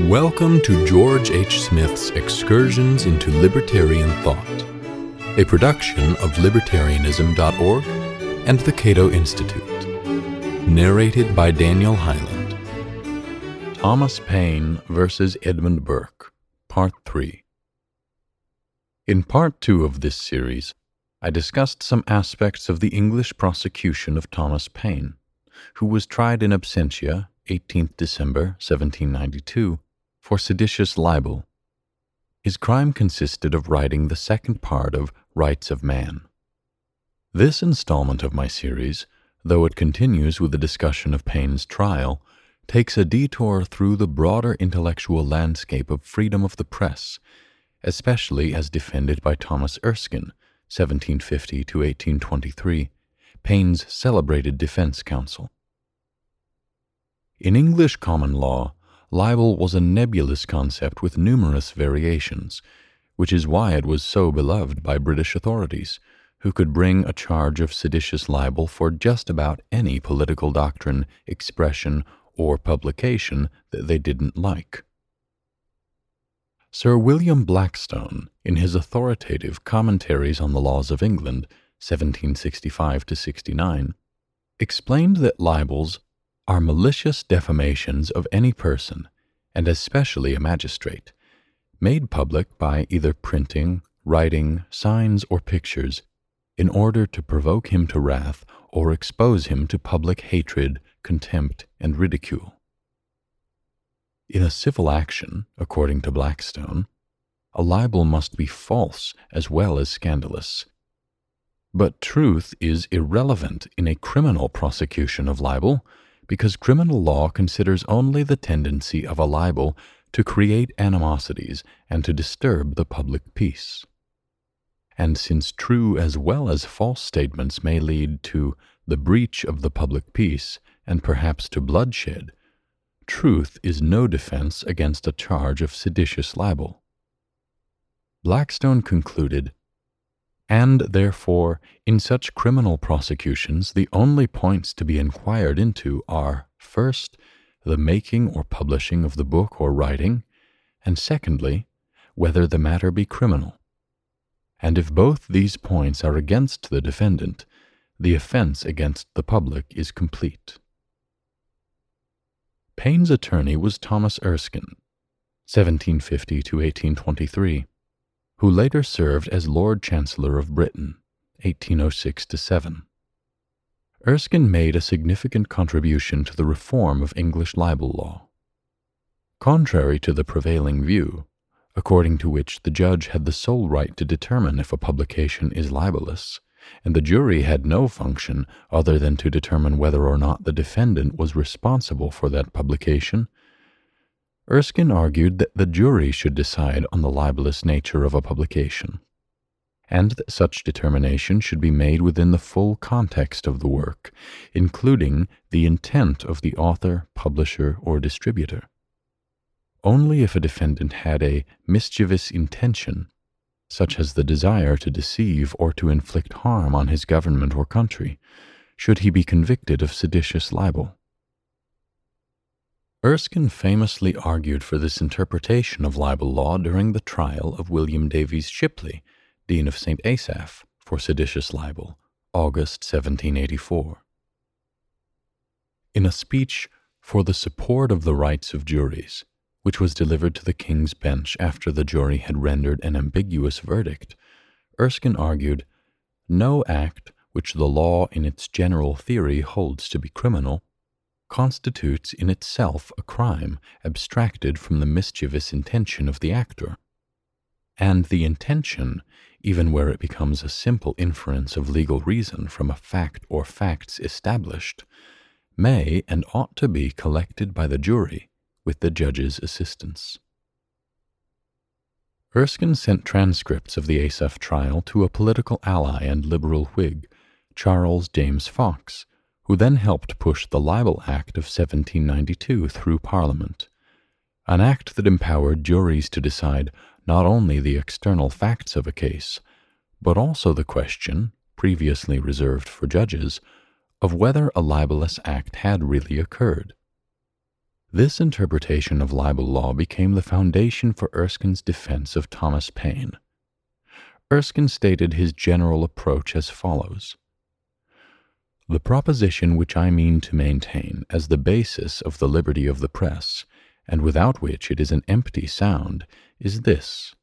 Welcome to George H. Smith's Excursions into Libertarian Thought, a production of libertarianism.org and the Cato Institute. Narrated by Daniel Hyland. Thomas Paine versus Edmund Burke, Part 3. In Part 2 of this series, I discussed some aspects of the English prosecution of Thomas Paine, who was tried in absentia 18th December 1792 for seditious libel. His crime consisted of writing the second part of Rights of Man. This installment of my series, though it continues with a discussion of Paine's trial, takes a detour through the broader intellectual landscape of freedom of the press, especially as defended by Thomas Erskine 1750 to 1823, Paine's celebrated defense counsel. In English common law, libel was a nebulous concept with numerous variations, which is why it was so beloved by British authorities, who could bring a charge of seditious libel for just about any political doctrine, expression, or publication that they didn't like. Sir William Blackstone, in his authoritative Commentaries on the Laws of England, 1765 69, explained that libels are malicious defamations of any person, and especially a magistrate, made public by either printing, writing, signs, or pictures, in order to provoke him to wrath or expose him to public hatred, contempt, and ridicule. In a civil action, according to Blackstone, a libel must be false as well as scandalous. But truth is irrelevant in a criminal prosecution of libel because criminal law considers only the tendency of a libel to create animosities and to disturb the public peace. And since true as well as false statements may lead to the breach of the public peace and perhaps to bloodshed, truth is no defense against a charge of seditious libel. Blackstone concluded, and therefore, in such criminal prosecutions, the only points to be inquired into are, first, the making or publishing of the book or writing, and secondly, whether the matter be criminal. And if both these points are against the defendant, the offense against the public is complete. Paine's attorney was Thomas Erskine, 1750 to 1823, who later served as Lord Chancellor of Britain, 1806 7. Erskine made a significant contribution to the reform of English libel law. Contrary to the prevailing view, according to which the judge had the sole right to determine if a publication is libelous, and the jury had no function other than to determine whether or not the defendant was responsible for that publication, Erskine argued that the jury should decide on the libelous nature of a publication, and that such determination should be made within the full context of the work, including the intent of the author, publisher, or distributor. Only if a defendant had a mischievous intention such as the desire to deceive or to inflict harm on his government or country, should he be convicted of seditious libel. Erskine famously argued for this interpretation of libel law during the trial of William Davies Shipley, Dean of St. Asaph, for seditious libel, August 1784. In a speech for the support of the rights of juries, which was delivered to the King's Bench after the jury had rendered an ambiguous verdict, Erskine argued, No act which the law in its general theory holds to be criminal constitutes in itself a crime abstracted from the mischievous intention of the actor. And the intention, even where it becomes a simple inference of legal reason from a fact or facts established, may and ought to be collected by the jury with the judge's assistance. Erskine sent transcripts of the Asaph trial to a political ally and liberal Whig, Charles James Fox, who then helped push the Libel Act of 1792 through Parliament, an act that empowered juries to decide not only the external facts of a case, but also the question, previously reserved for judges, of whether a libelous act had really occurred. This interpretation of libel law became the foundation for Erskine's defense of Thomas Paine. Erskine stated his general approach as follows The proposition which I mean to maintain as the basis of the liberty of the press, and without which it is an empty sound, is this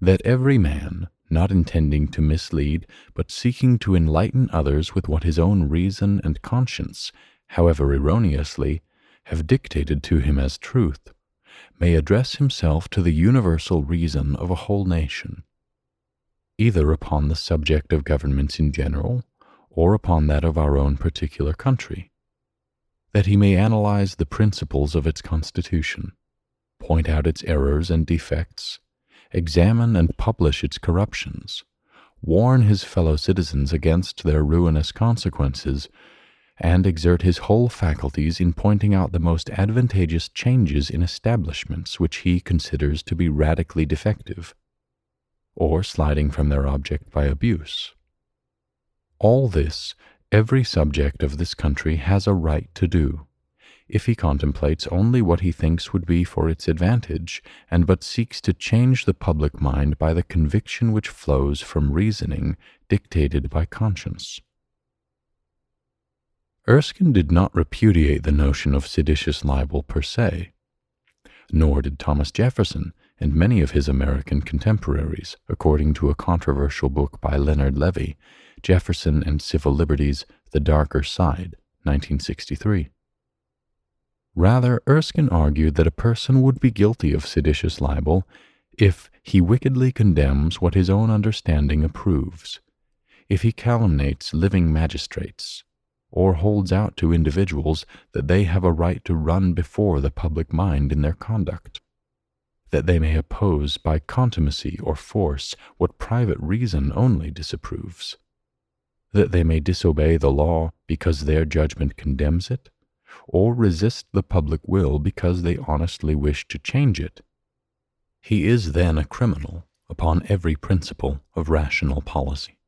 that every man, not intending to mislead, but seeking to enlighten others with what his own reason and conscience, however erroneously, have dictated to him as truth, may address himself to the universal reason of a whole nation, either upon the subject of governments in general, or upon that of our own particular country, that he may analyze the principles of its constitution, point out its errors and defects, examine and publish its corruptions, warn his fellow citizens against their ruinous consequences, and exert his whole faculties in pointing out the most advantageous changes in establishments which he considers to be radically defective, or sliding from their object by abuse. All this every subject of this country has a right to do, if he contemplates only what he thinks would be for its advantage, and but seeks to change the public mind by the conviction which flows from reasoning dictated by conscience. Erskine did not repudiate the notion of seditious libel per se, nor did Thomas Jefferson and many of his American contemporaries, according to a controversial book by Leonard Levy, Jefferson and Civil Liberties, The Darker Side, 1963. Rather, Erskine argued that a person would be guilty of seditious libel if he wickedly condemns what his own understanding approves, if he calumniates living magistrates, or holds out to individuals that they have a right to run before the public mind in their conduct, that they may oppose by contumacy or force what private reason only disapproves, that they may disobey the law because their judgment condemns it, or resist the public will because they honestly wish to change it. He is then a criminal upon every principle of rational policy.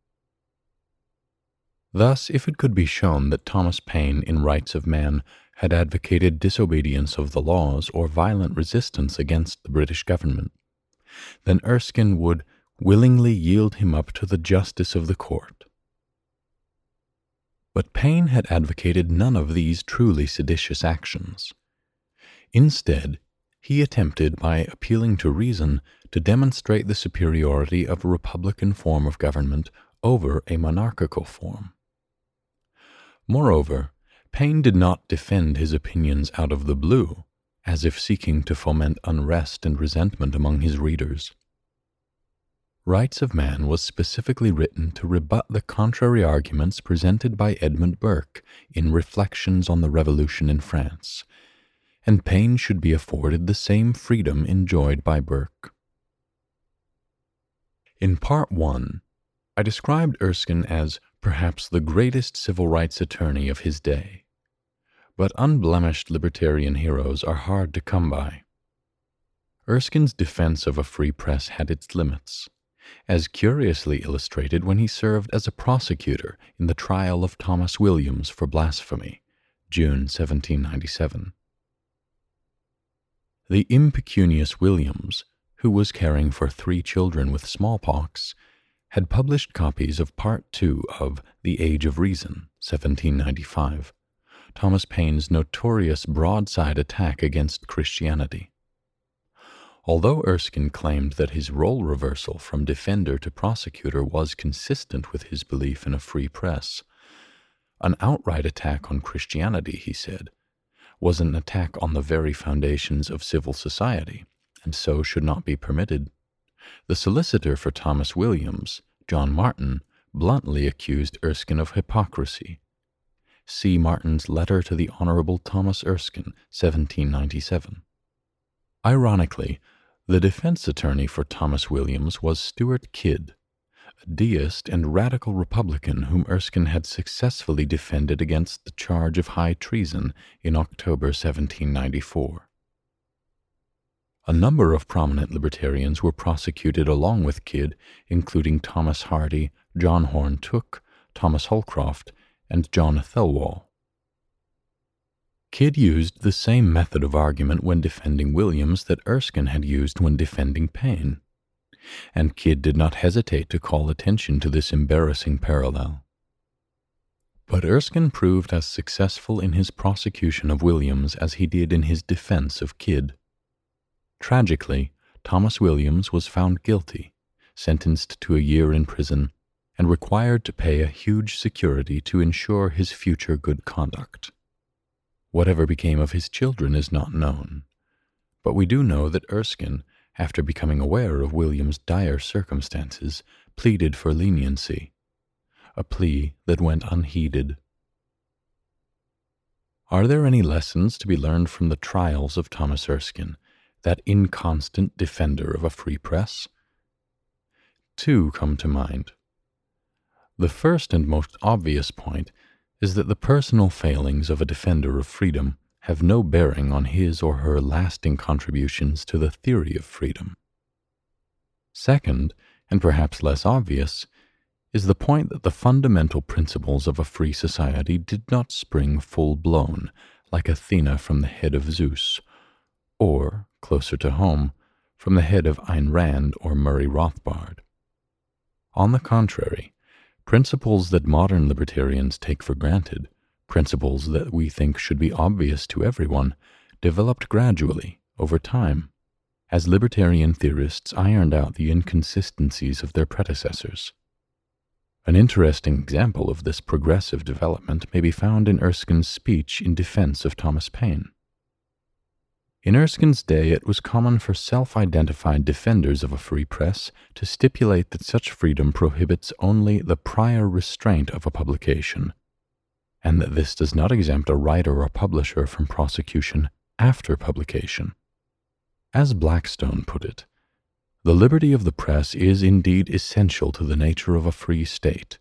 Thus, if it could be shown that Thomas Paine in Rights of Man had advocated disobedience of the laws or violent resistance against the British government, then Erskine would willingly yield him up to the justice of the court. But Paine had advocated none of these truly seditious actions. Instead, he attempted, by appealing to reason, to demonstrate the superiority of a republican form of government over a monarchical form. Moreover, Paine did not defend his opinions out of the blue, as if seeking to foment unrest and resentment among his readers. Rights of Man was specifically written to rebut the contrary arguments presented by Edmund Burke in Reflections on the Revolution in France, and Paine should be afforded the same freedom enjoyed by Burke. In Part 1, I described Erskine as perhaps the greatest civil rights attorney of his day. But unblemished libertarian heroes are hard to come by. Erskine's defense of a free press had its limits, as curiously illustrated when he served as a prosecutor in the trial of Thomas Williams for blasphemy, June 1797. The impecunious Williams, who was caring for three children with smallpox, had published copies of Part Two of The Age of Reason, 1795, Thomas Paine's notorious broadside attack against Christianity. Although Erskine claimed that his role reversal from defender to prosecutor was consistent with his belief in a free press, an outright attack on Christianity, he said, was an attack on the very foundations of civil society, and so should not be permitted. The solicitor for Thomas Williams, John Martin, bluntly accused Erskine of hypocrisy. See Martin's letter to the Honorable Thomas Erskine, 1797. Ironically, the defense attorney for Thomas Williams was Stewart Kyd, a deist and radical Republican whom Erskine had successfully defended against the charge of high treason in October 1794. A number of prominent libertarians were prosecuted along with Kidd, including Thomas Hardy, John Horne Tooke, Thomas Holcroft, and John Thelwall. Kyd used the same method of argument when defending Williams that Erskine had used when defending Paine, and Kyd did not hesitate to call attention to this embarrassing parallel. But Erskine proved as successful in his prosecution of Williams as he did in his defense of Kyd. Tragically, Thomas Williams was found guilty, sentenced to a year in prison, and required to pay a huge security to ensure his future good conduct. Whatever became of his children is not known, but we do know that Erskine, after becoming aware of William's dire circumstances, pleaded for leniency, a plea that went unheeded. Are there any lessons to be learned from the trials of Thomas Erskine, that inconstant defender of a free press? Two come to mind. The first and most obvious point is that the personal failings of a defender of freedom have no bearing on his or her lasting contributions to the theory of freedom. Second, and perhaps less obvious, is the point that the fundamental principles of a free society did not spring full blown, like Athena from the head of Zeus, or, closer to home, from the head of Ayn Rand or Murray Rothbard. On the contrary, Principles that modern libertarians take for granted, principles that we think should be obvious to everyone, developed gradually, over time, as libertarian theorists ironed out the inconsistencies of their predecessors. An interesting example of this progressive development may be found in Erskine's speech in defense of Thomas Paine. In Erskine's day, it was common for self identified defenders of a free press to stipulate that such freedom prohibits only the prior restraint of a publication, and that this does not exempt a writer or publisher from prosecution after publication. As Blackstone put it, the liberty of the press is indeed essential to the nature of a free state,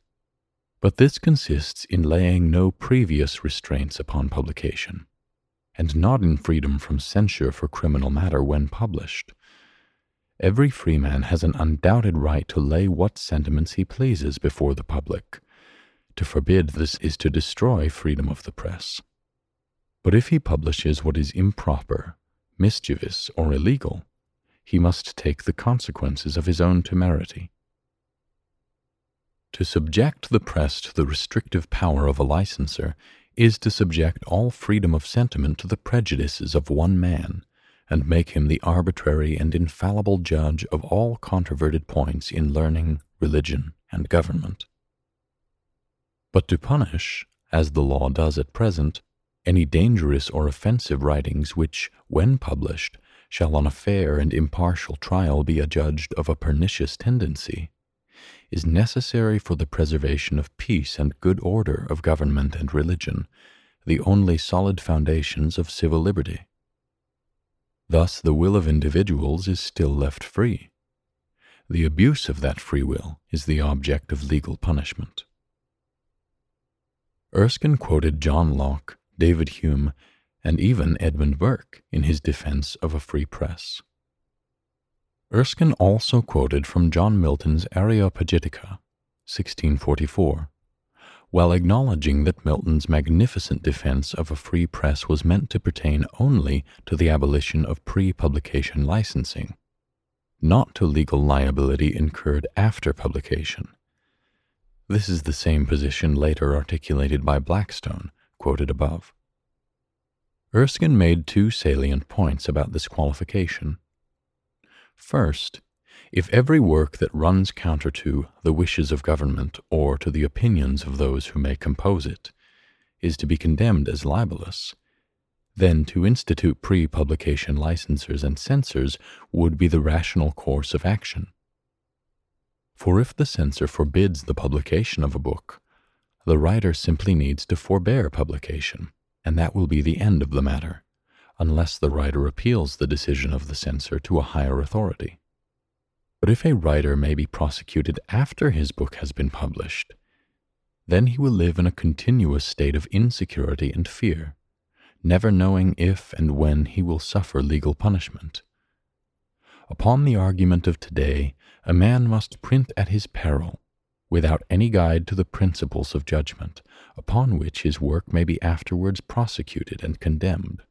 but this consists in laying no previous restraints upon publication and not in freedom from censure for criminal matter when published. Every freeman has an undoubted right to lay what sentiments he pleases before the public. To forbid this is to destroy freedom of the press. But if he publishes what is improper, mischievous, or illegal, he must take the consequences of his own temerity. To subject the press to the restrictive power of a licenser is to subject all freedom of sentiment to the prejudices of one man, and make him the arbitrary and infallible judge of all controverted points in learning, religion, and government. But to punish, as the law does at present, any dangerous or offensive writings which, when published, shall on a fair and impartial trial be adjudged of a pernicious tendency, is necessary for the preservation of peace and good order of government and religion, the only solid foundations of civil liberty. Thus, the will of individuals is still left free. The abuse of that free will is the object of legal punishment. Erskine quoted John Locke, David Hume, and even Edmund Burke in his defense of a free press. Erskine also quoted from John Milton's Areopagitica, 1644, while acknowledging that Milton's magnificent defense of a free press was meant to pertain only to the abolition of pre publication licensing, not to legal liability incurred after publication. This is the same position later articulated by Blackstone, quoted above. Erskine made two salient points about this qualification. First, if every work that runs counter to the wishes of government or to the opinions of those who may compose it is to be condemned as libelous, then to institute pre publication licensers and censors would be the rational course of action. For if the censor forbids the publication of a book, the writer simply needs to forbear publication, and that will be the end of the matter unless the writer appeals the decision of the censor to a higher authority. But if a writer may be prosecuted after his book has been published, then he will live in a continuous state of insecurity and fear, never knowing if and when he will suffer legal punishment. Upon the argument of today, a man must print at his peril, without any guide to the principles of judgment, upon which his work may be afterwards prosecuted and condemned.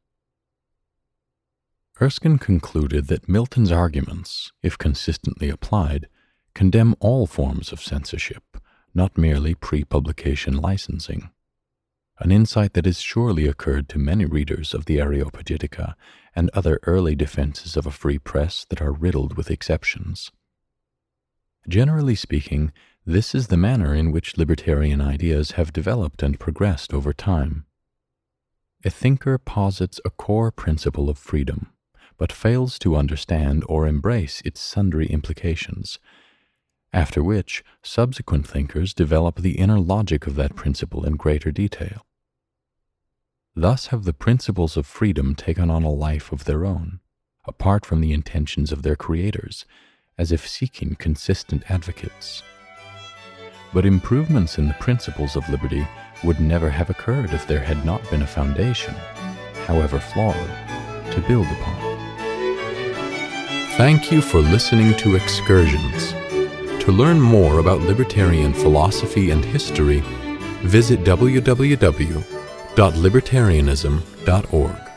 Erskine concluded that Milton's arguments, if consistently applied, condemn all forms of censorship, not merely pre publication licensing. An insight that has surely occurred to many readers of the Areopagitica and other early defenses of a free press that are riddled with exceptions. Generally speaking, this is the manner in which libertarian ideas have developed and progressed over time. A thinker posits a core principle of freedom, but fails to understand or embrace its sundry implications, after which subsequent thinkers develop the inner logic of that principle in greater detail. Thus have the principles of freedom taken on a life of their own, apart from the intentions of their creators, as if seeking consistent advocates. But improvements in the principles of liberty would never have occurred if there had not been a foundation, however flawed, to build upon. Thank you for listening to Excursions. To learn more about libertarian philosophy and history, visit www.libertarianism.org.